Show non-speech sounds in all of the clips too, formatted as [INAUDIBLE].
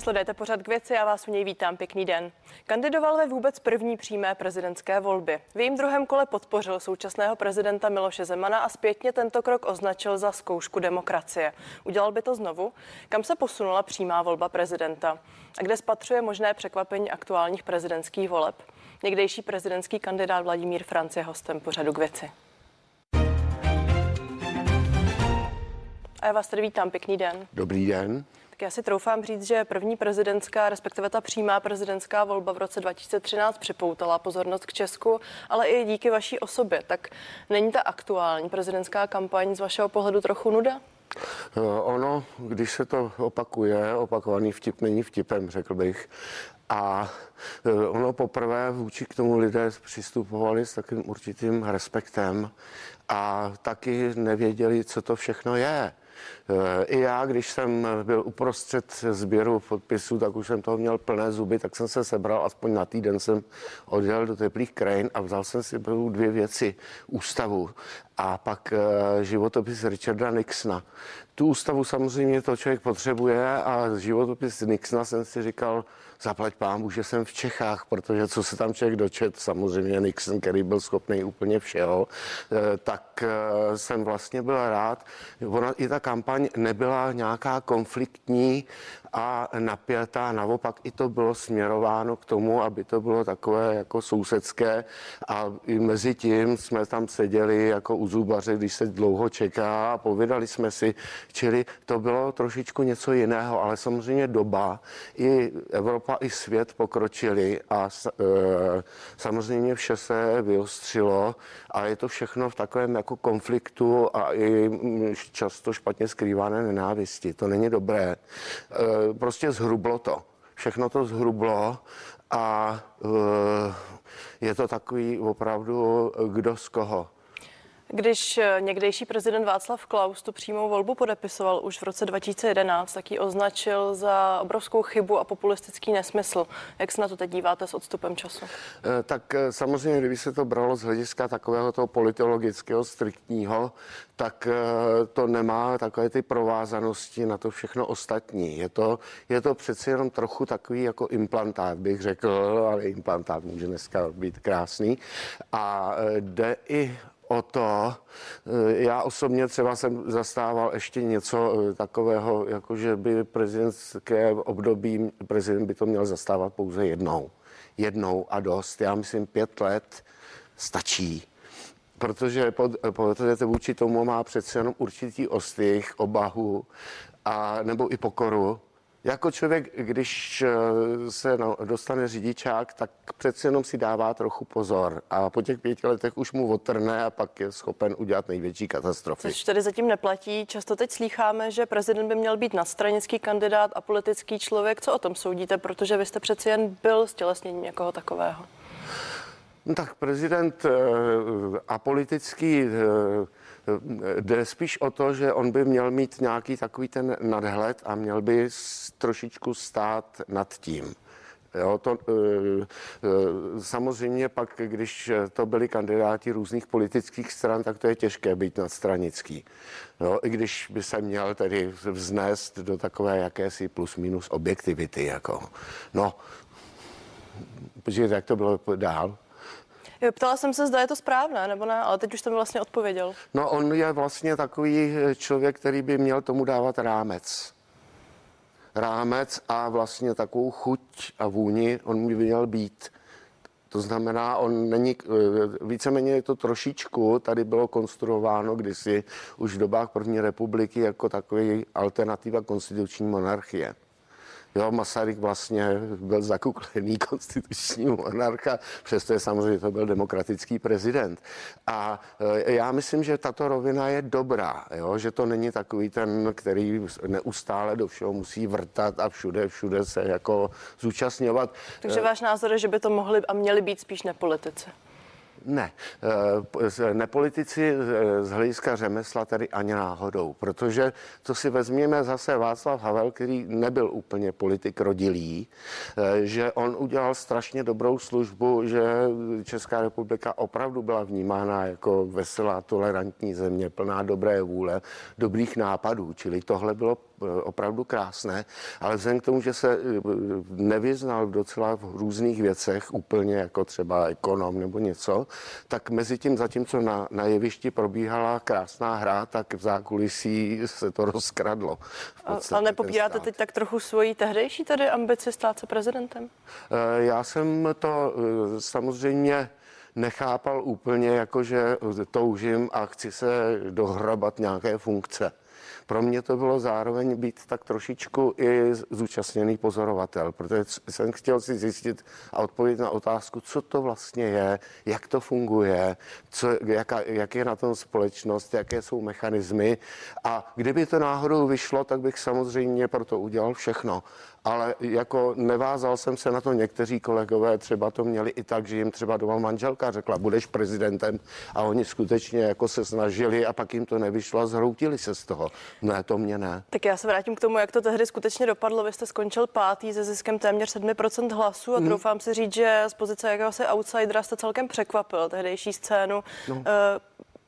Sledujete pořad k věci a vás u něj vítám. Pěkný den. Kandidoval ve vůbec první přímé prezidentské volby. V jejím druhém kole podpořil současného prezidenta Miloše Zemana a zpětně tento krok označil za zkoušku demokracie. Udělal by to znovu? Kam se posunula přímá volba prezidenta? A kde spatřuje možné překvapení aktuálních prezidentských voleb? Někdejší prezidentský kandidát Vladimír Franc je hostem pořadu k věci. A já vás tady vítám, pěkný den. Dobrý den. Tak já si troufám říct, že první prezidentská, respektive ta přímá prezidentská volba v roce 2013 připoutala pozornost k Česku, ale i díky vaší osobě. Tak není ta aktuální prezidentská kampaň z vašeho pohledu trochu nuda? Eh, ono, když se to opakuje, opakovaný vtip není vtipem, řekl bych. A eh, ono poprvé vůči k tomu lidé přistupovali s takým určitým respektem a taky nevěděli, co to všechno je. I já, když jsem byl uprostřed sběru podpisů, tak už jsem toho měl plné zuby, tak jsem se sebral, aspoň na týden jsem odjel do teplých krajin a vzal jsem si dvě věci. Ústavu a pak eh, životopis Richarda Nixona. Tu ústavu samozřejmě to člověk potřebuje a životopis Nixona jsem si říkal, zaplať pámu, že jsem v Čechách, protože co se tam člověk dočet, samozřejmě Nixon, který byl schopný úplně všeho, eh, tak eh, jsem vlastně byl rád. Ona i ta kampaň nebyla nějaká konfliktní a napjatá, naopak i to bylo směrováno k tomu, aby to bylo takové jako sousedské a i mezi tím jsme tam seděli jako u zubaře, když se dlouho čeká a povídali jsme si, čili to bylo trošičku něco jiného, ale samozřejmě doba i Evropa, i svět pokročili a e, samozřejmě vše se vyostřilo a je to všechno v takovém jako konfliktu a i často špatně skrývané nenávisti. To není dobré. E, prostě zhrublo to. Všechno to zhrublo a e, je to takový opravdu kdo z koho. Když eh, někdejší prezident Václav Klaus tu přímou volbu podepisoval už v roce 2011, tak ji označil za obrovskou chybu a populistický nesmysl. Jak se na to teď díváte s odstupem času? Eh, tak eh, samozřejmě, kdyby se to bralo z hlediska takového toho politologického, striktního, tak to nemá takové ty provázanosti na to všechno ostatní. Je to, je to přeci jenom trochu takový jako implantát, bych řekl, ale implantát může dneska být krásný. A jde i o to, eh, já osobně třeba jsem zastával ještě něco eh, takového, jako že by prezidentské období, prezident by to měl zastávat pouze jednou. Jednou a dost. Já myslím, pět let stačí protože, pod, protože to vůči tomu má přece jenom určitý ostych, obahu a, nebo i pokoru jako člověk, když eh, se dostane řidičák, tak přece jenom si dává trochu pozor a po těch pěti letech už mu otrne a pak je schopen udělat největší katastrofy. Což tady zatím neplatí. Často teď slýcháme, že prezident by měl být nadstranický kandidát a politický člověk. Co o tom soudíte? Protože vy jste přeci jen byl stělesněním někoho takového. No tak prezident eh, a politický eh, Jde spíš o to, že on by měl mít nějaký takový ten nadhled a měl by trošičku stát nad tím. Jo, to, e, e, samozřejmě pak, když to byli kandidáti různých politických stran, tak to je těžké být nadstranický. Jo, I když by se měl tedy vznést do takové jakési plus minus objektivity. Jako. No, počkejte, jak to bylo dál? Ptala jsem se, zda je to správné, nebo ne, ale teď už jsem vlastně odpověděl. No on je vlastně takový člověk, který by měl tomu dávat rámec. Rámec a vlastně takovou chuť a vůni on by měl být. To znamená, on není, víceméně je to trošičku, tady bylo konstruováno kdysi už v dobách první republiky jako takový alternativa konstituční monarchie. Jo, Masaryk vlastně byl zakuklený [LAUGHS] konstituční monarcha, přesto samozřejmě to byl demokratický prezident. A e, já myslím, že tato rovina je dobrá, jo, že to není takový ten, který neustále do všeho musí vrtat a všude, všude se jako zúčastňovat. Takže váš názor je, že by to mohli a měli být spíš nepolitici? Ne, eh, nepolitici eh, z hlediska řemesla tady ani náhodou, protože to si vezměme zase Václav Havel, který nebyl úplně politik rodilý, eh, že on udělal strašně dobrou službu, že Česká republika opravdu byla vnímána jako veselá, tolerantní země, plná dobré vůle, dobrých nápadů, čili tohle bylo opravdu krásné, ale vzhledem k tomu, že se nevyznal docela v různých věcech, úplně jako třeba ekonom nebo něco, tak mezi tím, zatímco na, na jevišti probíhala krásná hra, tak v zákulisí se to rozkradlo. Ale nepopíráte teď tak trochu svoji tehdejší tady ambici stát se prezidentem? Já jsem to samozřejmě nechápal úplně, jako že toužím a chci se dohrabat nějaké funkce. Pro mě to bylo zároveň být tak trošičku i zúčastněný pozorovatel, protože jsem chtěl si zjistit a odpovědět na otázku, co to vlastně je, jak to funguje, co, jaká, jak je na tom společnost, jaké jsou mechanismy. A kdyby to náhodou vyšlo, tak bych samozřejmě pro to udělal všechno ale jako nevázal jsem se na to. Někteří kolegové třeba to měli i tak, že jim třeba doma manželka řekla, budeš prezidentem a oni skutečně jako se snažili a pak jim to nevyšlo a zhroutili se z toho. Ne, to mě ne. Tak já se vrátím k tomu, jak to tehdy skutečně dopadlo. Vy jste skončil pátý se ziskem téměř 7% hlasů a hmm. doufám si říct, že z pozice jakéhosi outsidera jste celkem překvapil tehdejší scénu. No. Eh,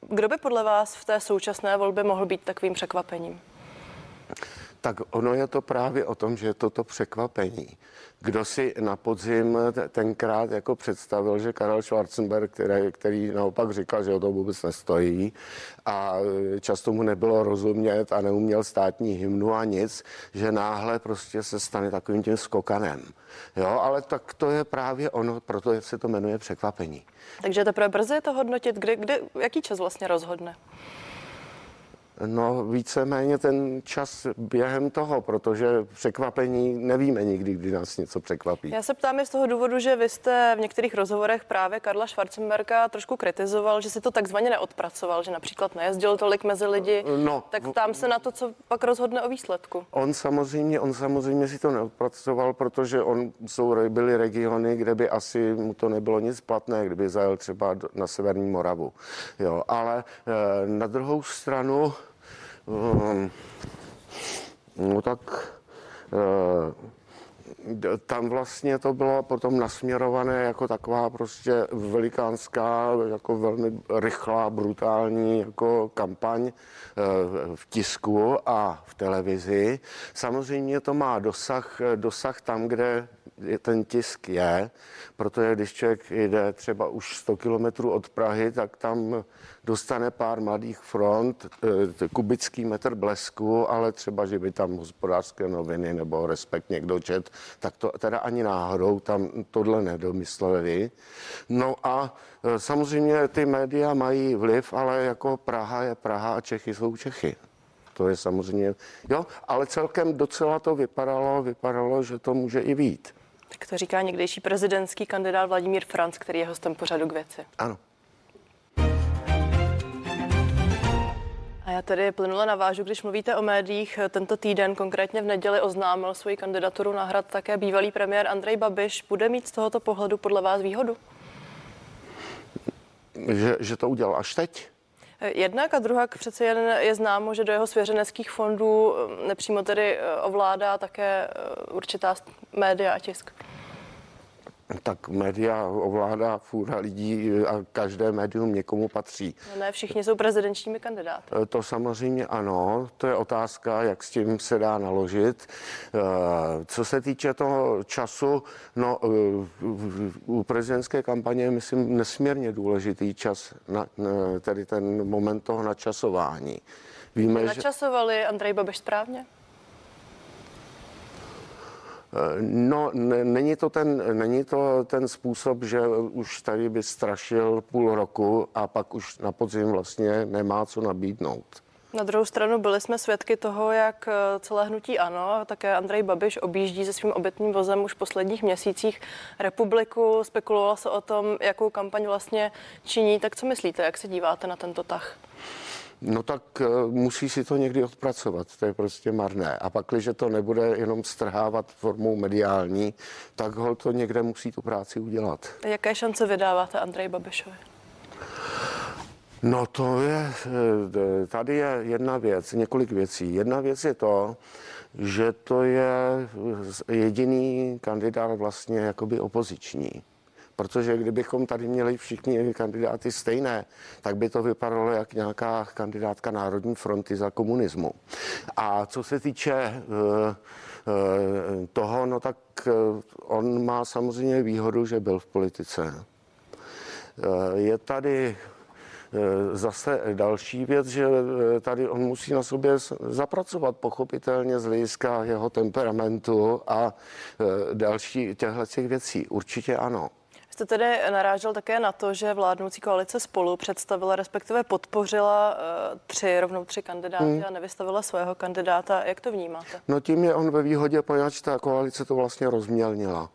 kdo by podle vás v té současné volbě mohl být takovým překvapením? Tak ono je to právě o tom, že je to to překvapení. Kdo si na podzim tenkrát jako představil, že Karel Schwarzenberg, který, který naopak říkal, že o to vůbec nestojí a často mu nebylo rozumět a neuměl státní hymnu a nic, že náhle prostě se stane takovým tím skokanem. Jo, ale tak to je právě ono, proto se to jmenuje překvapení. Takže teprve brzy je to hodnotit, kde, kde, jaký čas vlastně rozhodne? No víceméně ten čas během toho, protože překvapení nevíme nikdy, kdy nás něco překvapí. Já se ptám z toho důvodu, že vy jste v některých rozhovorech právě Karla Schwarzenberga trošku kritizoval, že si to takzvaně neodpracoval, že například nejezdil tolik mezi lidi. No, tak ptám se na to, co pak rozhodne o výsledku. On samozřejmě, on samozřejmě si to neodpracoval, protože on jsou, byly regiony, kde by asi mu to nebylo nic platné, kdyby zajel třeba na Severní Moravu. Jo, ale e, na druhou stranu no tak eh, tam vlastně to bylo potom nasměrované jako taková prostě velikánská, jako velmi rychlá, brutální jako kampaň eh, v tisku a v televizi. Samozřejmě to má dosah, dosah tam, kde ten tisk je, protože když člověk jde třeba už 100 kilometrů od Prahy, tak tam dostane pár mladých front, eh, kubický metr blesku, ale třeba, že by tam hospodářské noviny nebo respekt někdo čet, tak to teda ani náhodou tam tohle nedomysleli. No a eh, samozřejmě ty média mají vliv, ale jako Praha je Praha a Čechy jsou Čechy. To je samozřejmě, jo, ale celkem docela to vypadalo, vypadalo, že to může i být. Tak to říká někdejší prezidentský kandidát Vladimír Franc, který je hostem pořadu k věci. Ano. A já tady plynule navážu, když mluvíte o médiích. Tento týden, konkrétně v neděli, oznámil svoji kandidaturu na hrad také bývalý premiér Andrej Babiš. Bude mít z tohoto pohledu podle vás výhodu? Že, že to udělal až teď? Jednak a druhá přece jen je známo, že do jeho svěřeneckých fondů nepřímo tedy eh, ovládá také eh, určitá média a tisk tak média ovládá fůra lidí a každé médium někomu patří. No ne, všichni jsou prezidenčními kandidáty. E, to samozřejmě ano, to je otázka, jak s tím se dá naložit. E, co se týče toho času, no e, u prezidentské kampaně je, myslím, nesmírně důležitý čas, na, tedy ten moment toho načasování. Víme, Načasovali že... Andrej Babiš správně? No, není to, ten, není to ten způsob, že už tady by strašil půl roku a pak už na podzim vlastně nemá co nabídnout. Na druhou stranu byli jsme svědky toho, jak eh, celé hnutí ANO, také Andrej Babiš objíždí se svým obytným vozem už v posledních měsících republiku. Spekulovalo se o tom, jakou kampaň vlastně činí. Tak co myslíte, jak se díváte na tento tah? No tak eh, musí si to někdy odpracovat, to je prostě marné. A pak, když to nebude jenom strhávat formou mediální, tak ho to někde musí tu práci udělat. Jaké šance vydáváte Andrej Babišovi? No to je, eh, tady je jedna věc, několik věcí. Jedna věc je to, že to je jediný kandidát vlastně jakoby opoziční Protože kdybychom tady měli všichni kandidáty stejné, tak by to vypadalo jak nějaká kandidátka Národní fronty za komunismu. A co se týče toho, no tak on má samozřejmě výhodu, že byl v politice. Je tady Eh, zase další věc, že eh, tady on musí na sobě zapracovat pochopitelně z hlediska jeho temperamentu a eh, další těchto těch věcí. Určitě ano. Jste tedy narážel také na to, že vládnoucí koalice spolu představila, respektive podpořila uh, tři, rovnou tři kandidáty hmm. a nevystavila svého kandidáta. Jak to vnímáte? No tím je on ve výhodě, poněvadž ta koalice to vlastně rozmělnila.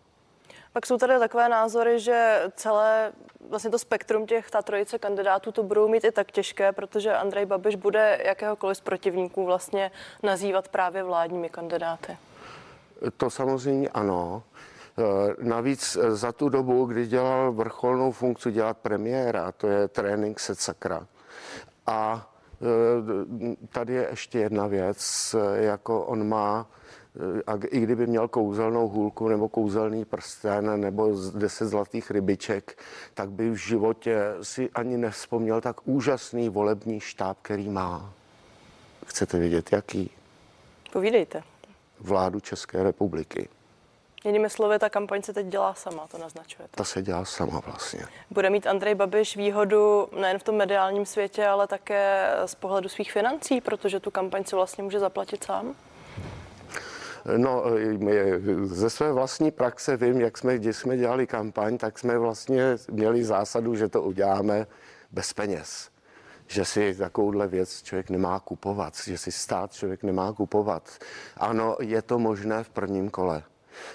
Pak jsou tady takové názory, že celé vlastně to spektrum těch, ta trojice kandidátů to budou mít i tak těžké, protože Andrej Babiš bude jakéhokoliv z protivníků vlastně nazývat právě vládními kandidáty. To samozřejmě ano. E, navíc e, za tu dobu, kdy dělal vrcholnou funkci dělat premiéra, to je trénink set sakra. A e, tady je ještě jedna věc, jako on má a i kdyby měl kouzelnou hůlku nebo kouzelný prsten nebo deset zlatých rybiček, tak by v životě si ani nevzpomněl tak úžasný volební štáb, který má. Chcete vědět, jaký? Povídejte. Vládu České republiky. Jinými slovy, ta kampaň se teď dělá sama, to naznačuje. Ta se dělá sama vlastně. Bude mít Andrej Babiš výhodu nejen v tom mediálním světě, ale také z pohledu svých financí, protože tu kampaň si vlastně může zaplatit sám? No, ze své vlastní praxe vím, jak jsme, když jsme dělali kampaň, tak jsme vlastně měli zásadu, že to uděláme bez peněz že si takovouhle věc člověk nemá kupovat, že si stát člověk nemá kupovat. Ano, je to možné v prvním kole.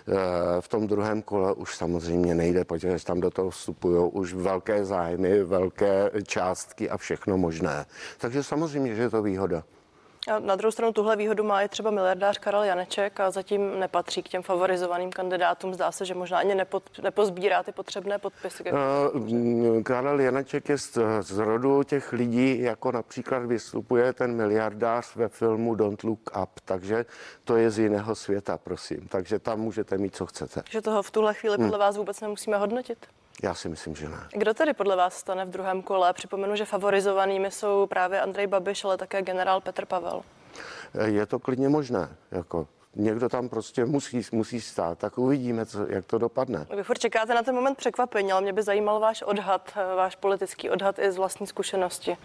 E, v tom druhém kole už samozřejmě nejde, protože tam do toho vstupují už velké zájmy, velké částky a všechno možné. Takže samozřejmě, že je to výhoda. A na druhou stranu tuhle výhodu má i třeba miliardář Karel Janeček a zatím nepatří k těm favorizovaným kandidátům. Zdá se, že možná ani nepod, nepozbírá ty potřebné podpisy. Uh, Karel Janeček je z, z rodu těch lidí, jako například vystupuje ten miliardář ve filmu Don't Look Up, takže to je z jiného světa, prosím. Takže tam můžete mít, co chcete. Že toho v tuhle chvíli podle hmm. vás vůbec nemusíme hodnotit? Já si myslím, že ne. Kdo tedy podle vás stane v druhém kole? Připomenu, že favorizovanými jsou právě Andrej Babiš, ale také generál Petr Pavel. Je to klidně možné. Jako někdo tam prostě musí, musí stát, tak uvidíme, co, jak to dopadne. Vy furt čekáte na ten moment překvapení, ale mě by zajímal váš odhad, váš politický odhad i z vlastní zkušenosti.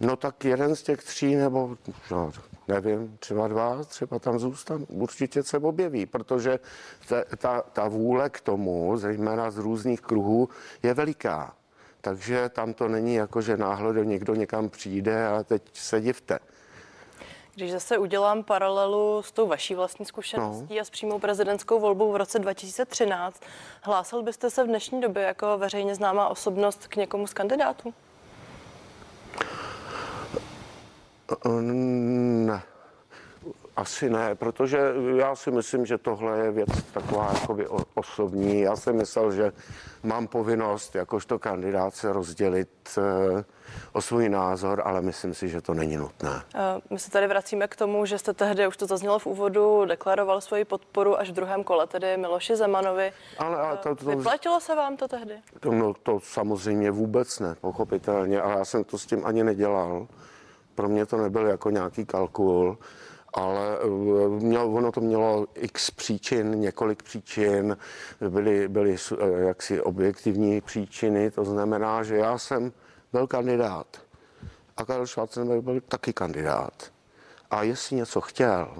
No tak jeden z těch tří, nebo no, nevím, třeba dva, třeba tam zůstanou. Určitě se objeví, protože ta, ta, ta vůle k tomu, zejména z různých kruhů, je veliká. Takže tam to není jako, že náhle někdo někam přijde a teď se divte. Když zase udělám paralelu s tou vaší vlastní zkušeností no. a s přímou prezidentskou volbou v roce 2013, hlásil byste se v dnešní době jako veřejně známá osobnost k někomu z kandidátů? Ne. Asi ne, protože já si myslím, že tohle je věc taková jakoby osobní. Já jsem myslel, že mám povinnost jakožto kandidát se rozdělit eh, o svůj názor, ale myslím si, že to není nutné. My se tady vracíme k tomu, že jste tehdy, už to zaznělo v úvodu, deklaroval svoji podporu až v druhém kole, tedy Miloši Zemanovi. Ale, ale to, to, Vyplatilo se vám to tehdy? To, no, to samozřejmě vůbec ne, pochopitelně, ale já jsem to s tím ani nedělal. Pro mě to nebyl jako nějaký kalkul, ale eh, mělo, ono to mělo x příčin, několik příčin, byly, byly eh, jaksi objektivní příčiny, to znamená, že já jsem byl kandidát a Karel Schwarzenberg byl taky kandidát. A jestli něco chtěl,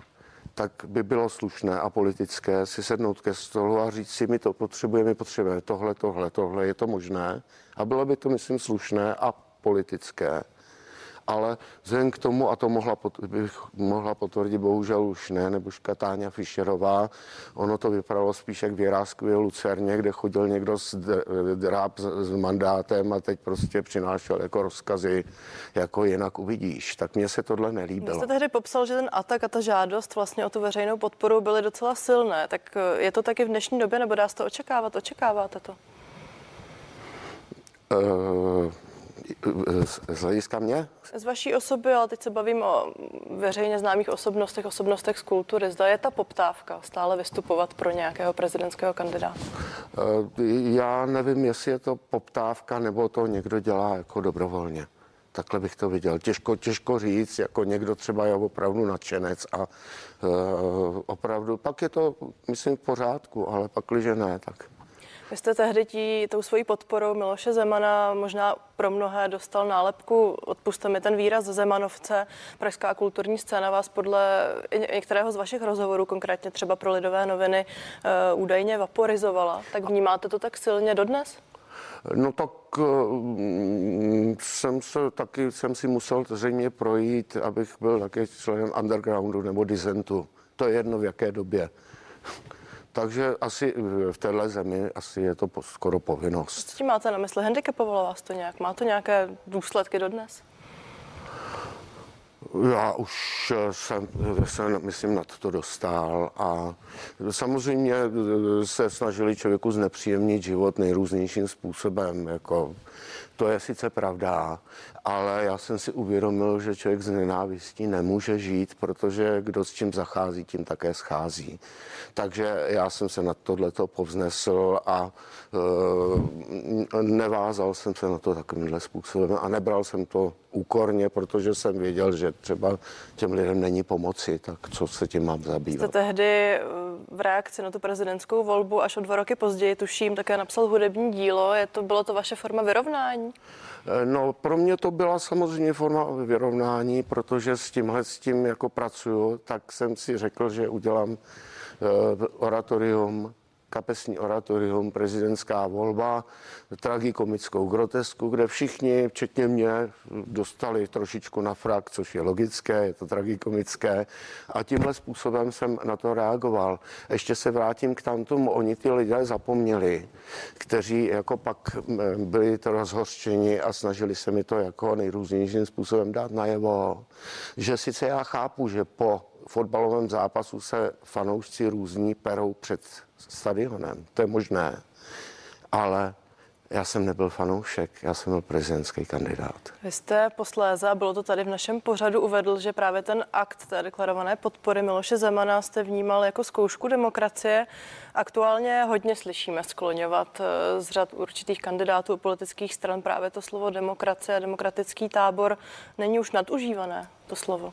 tak by bylo slušné a politické si sednout ke stolu a říct si, my to potřebujeme, my potřebujeme tohle, tohle, tohle, je to možné. A bylo by to, myslím, slušné a politické ale vzhledem k tomu, a to mohla, bych mohla potvrdit, bohužel už ne, nebo Táňa Fischerová, ono to vypadalo spíš jak v Lucerně, kde chodil někdo s dráb s mandátem a teď prostě přinášel jako rozkazy, jako jinak uvidíš. Tak mně se tohle nelíbilo. Vy jste tehdy popsal, že ten atak a ta žádost vlastně o tu veřejnou podporu byly docela silné. Tak eh, je to taky v dnešní době, nebo dá se to očekávat? Očekáváte to? Uh Z hlediska mě? Z vaší osoby, ale teď se bavím o veřejně známých osobnostech, osobnostech z kultury. Zda je ta poptávka stále vystupovat pro nějakého prezidentského kandidáta? Eh, já nevím, jestli je to poptávka, nebo to někdo dělá jako dobrovolně. Takhle bych to viděl. Těžko, těžko říct, jako někdo třeba je opravdu nadšenec a uh, opravdu, pak je to, myslím, v pořádku, ale pak, když ne, tak vy jste tehdy tí, tou svojí podporou Miloše Zemana možná pro mnohé dostal nálepku, odpuste mi ten výraz, Zemanovce. Pražská kulturní scéna vás podle některého z vašich rozhovorů, konkrétně třeba pro Lidové noviny, uh, údajně vaporizovala. Tak vnímáte to tak silně dodnes? No tak uh, jsem se taky, jsem si musel zřejmě projít, abych byl taky členem undergroundu nebo disentu. To je jedno v jaké době. Takže asi v téhle zemi asi je to skoro povinnost. Co tím máte na mysli? Handicapovalo vás to nějak? Má to nějaké důsledky dodnes? Já už jsem se, myslím, nad to dostal a samozřejmě se snažili člověku znepříjemnit život nejrůznějším způsobem, jako to je sice pravda, ale já jsem si uvědomil, že člověk z nenávistí nemůže žít, protože kdo s čím zachází, tím také schází. Takže já jsem se na tohleto povznesl a e, nevázal jsem se na to takovýmhle způsobem a nebral jsem to úkorně, protože jsem věděl, že třeba těm lidem není pomoci, tak co se tím mám zabývat. Jste tehdy eh, v reakci na tu prezidentskou volbu až o dva roky později, tuším, také napsal hudební dílo. Je to, bylo to vaše forma vyrovnání? Eh, no, pro mě to byla samozřejmě forma vyrovnání, protože s tímhle s tím jako pracuju, tak jsem si řekl, že udělám uh, oratorium kapesní oratorium prezidentská volba, tragikomickou grotesku, kde všichni, včetně mě, dostali trošičku na frak, což je logické, je to tragikomické. A tímhle způsobem jsem na to reagoval. Ještě se vrátím k tamtomu, oni ty lidé zapomněli, kteří jako pak byli to rozhořčeni a snažili se mi to jako nejrůznějším způsobem dát najevo, že sice já chápu, že po fotbalovém zápasu se fanoušci různí perou před stadionem. To je možné. Ale já jsem nebyl fanoušek, já jsem byl prezidentský kandidát. Vy jste posléze, a bylo to tady v našem pořadu, uvedl, že právě ten akt té deklarované podpory Miloše Zemana jste vnímal jako zkoušku demokracie. Aktuálně hodně slyšíme skloňovat eh, z řad určitých kandidátů politických stran právě to slovo demokracie, demokratický tábor. Není už nadužívané to slovo?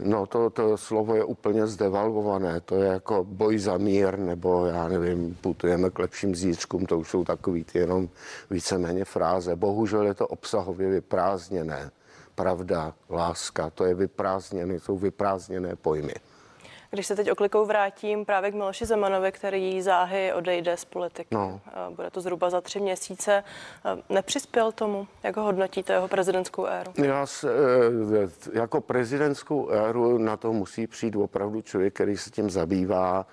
No to, to slovo je úplně zdevalvované, to je jako boj za mír, nebo já nevím, putujeme k lepším zítřkům, to už jsou takový ty jenom víceméně fráze. Bohužel je to obsahově vyprázdněné. Pravda, láska, to je vyprázdněné, jsou vyprázdněné pojmy. Když se teď oklikou vrátím právě k Miloši Zemanovi, který záhy odejde z politiky. No. Bude to zhruba za tři měsíce. Nepřispěl tomu? Jak ho hodnotíte jeho prezidentskou éru? Já se, eh, jako prezidentskou éru na to musí přijít opravdu člověk, který se tím zabývá.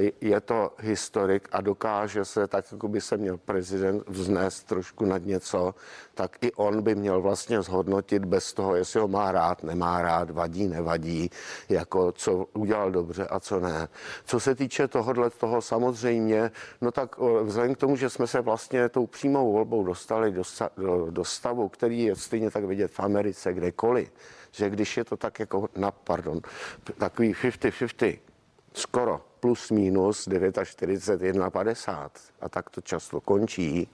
Eh, je to historik a dokáže se, tak jako by se měl prezident vznést trošku nad něco, tak i on by měl vlastně zhodnotit bez toho, jestli ho má rád, nemá rád, vadí, nevadí, jako co udělal dobře a co ne. Co se týče tohohle toho samozřejmě, no tak vzhledem k tomu, že jsme se vlastně tou přímou volbou dostali do, do, do stavu, který je stejně tak vidět v Americe, kdekoliv, že když je to tak jako, na, pardon, takový 50-50, skoro plus minus 49, 50 a tak to často končí,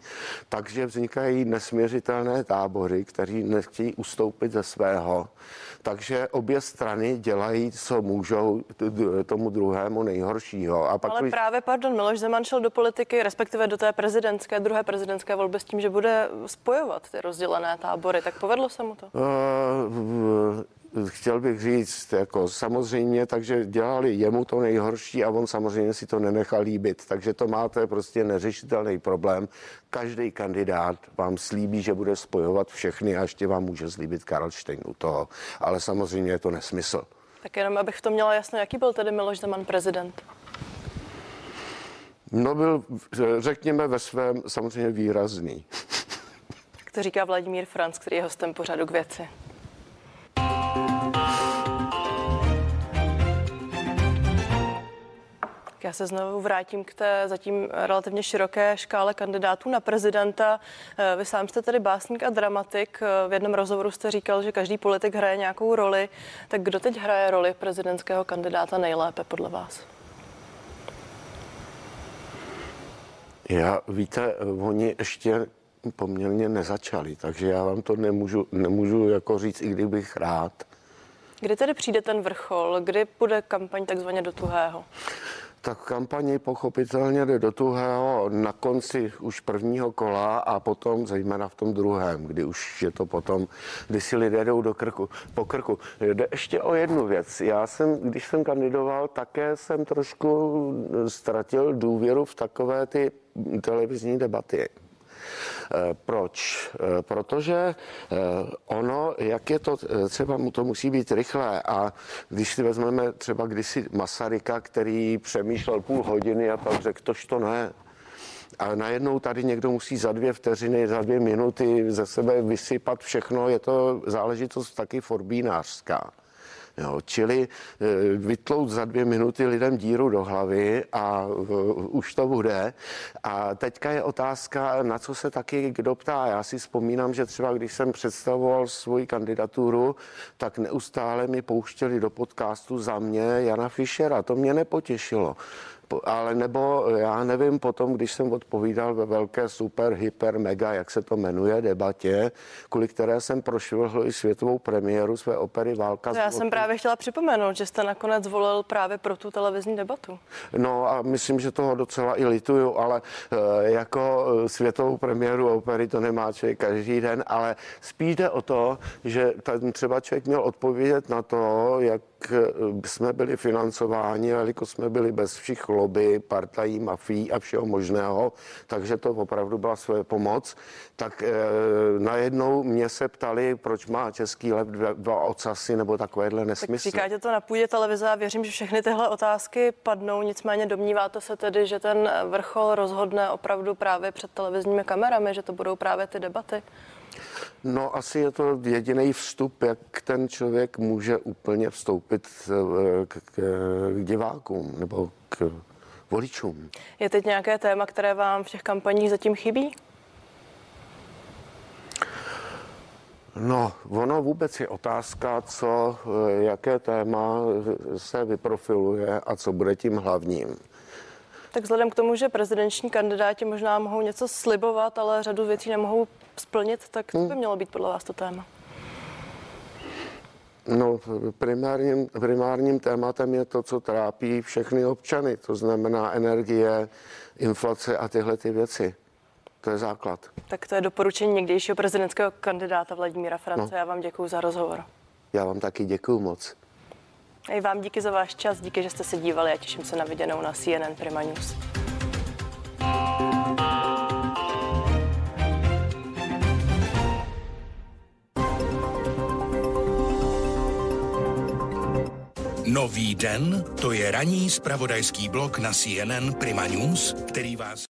takže vznikají nesměřitelné tábory, kteří nechtějí ustoupit ze svého. Takže obě strany dělají, co můžou tomu druhému nejhoršího. A pak Ale vy... právě, pardon, Miloš Zeman šel do politiky, respektive do té prezidentské, druhé prezidentské volby s tím, že bude spojovat ty rozdělené tábory. Tak povedlo se mu to? Uh, chtěl bych říct, jako samozřejmě, takže dělali jemu to nejhorší a on samozřejmě si to nenechal líbit. Takže to máte prostě neřešitelný problém. Každý kandidát vám slíbí, že bude spojovat všechny a ještě vám může slíbit Karlštejn u toho. Ale samozřejmě je to nesmysl. Tak jenom abych v tom měla jasno, jaký byl tedy Miloš Zeman prezident? No byl, řekněme, ve svém samozřejmě výrazný. Tak to říká Vladimír Franc, který je hostem pořadu k věci. Já se znovu vrátím k té zatím relativně široké škále kandidátů na prezidenta. Vy sám jste tedy básník a dramatik. V jednom rozhovoru jste říkal, že každý politik hraje nějakou roli. Tak kdo teď hraje roli prezidentského kandidáta nejlépe podle vás? Já, víte, oni ještě poměrně nezačali, takže já vám to nemůžu, nemůžu jako říct, i kdybych rád. Kdy tedy přijde ten vrchol? Kdy bude kampaň takzvaně do tuhého? Tak kampaně pochopitelně jde do tuhého na konci už prvního kola a potom zejména v tom druhém, kdy už je to potom, kdy si lidé jdou do krku, po krku. Jde ještě o jednu věc. Já jsem, když jsem kandidoval, také jsem trošku ztratil důvěru v takové ty televizní debaty. Eh, proč? Eh, protože eh, ono, jak je to, třeba mu to musí být rychlé a když si vezmeme třeba kdysi Masaryka, který přemýšlel půl hodiny a pak řekl, tož to ne, a najednou tady někdo musí za dvě vteřiny, za dvě minuty ze sebe vysypat všechno, je to záležitost taky forbínářská. Jo, čili e, vytlout za dvě minuty lidem díru do hlavy a uh, už to bude. A teďka je otázka, na co se taky kdo ptá. Já si vzpomínám, že třeba když jsem představoval svoji kandidaturu, tak neustále mi pouštěli do podcastu za mě Jana Fischera. To mě nepotěšilo ale nebo já nevím potom, když jsem odpovídal ve velké super, hyper, mega, jak se to jmenuje, debatě, kvůli které jsem prošvihl i světovou premiéru své opery Válka. To já jsem právě chtěla připomenout, že jste nakonec zvolil právě pro tu televizní debatu. No a myslím, že toho docela i lituju, ale e, jako eh, světovou premiéru opery to nemá člověk každý den, ale spíš jde o to, že ten třeba člověk měl odpovědět na to, jak Eh, jsme byli financováni, jelikož jsme byli bez všech lobby, partají, mafií a všeho možného, takže to opravdu byla své pomoc, tak e, najednou mě se ptali, proč má Český lev dva, dva ocasy nebo takovéhle nesmysly. Tak říkáte to na půdě televize a věřím, že všechny tyhle otázky padnou, nicméně domníváte se tedy, že ten vrchol rozhodne opravdu právě před televizními kamerami, že to budou právě ty debaty? No asi je to jediný vstup, jak ten člověk může úplně vstoupit eh, k, k, k divákům nebo k voličům. Je teď nějaké téma, které vám v těch kampaních zatím chybí? No, ono vůbec je otázka, co, eh, jaké téma se vyprofiluje a co bude tím hlavním. Tak vzhledem k tomu, že prezidenční kandidáti možná mohou něco slibovat, ale řadu věcí nemohou splnit, tak to by hmm. mělo být podle vás to téma. No, primárním, primárním tématem je to, co trápí všechny občany, to znamená energie, inflace a tyhle ty věci. To je základ. Tak to je doporučení někdejšího prezidentského kandidáta Vladimíra France. No. Já vám děkuji za rozhovor. Já vám taky děkuji moc. I vám díky za váš čas, díky, že jste se dívali a těším se na viděnou na CNN Prima News. Nový den, to je ranní spravodajský blok na CNN Prima News, který vás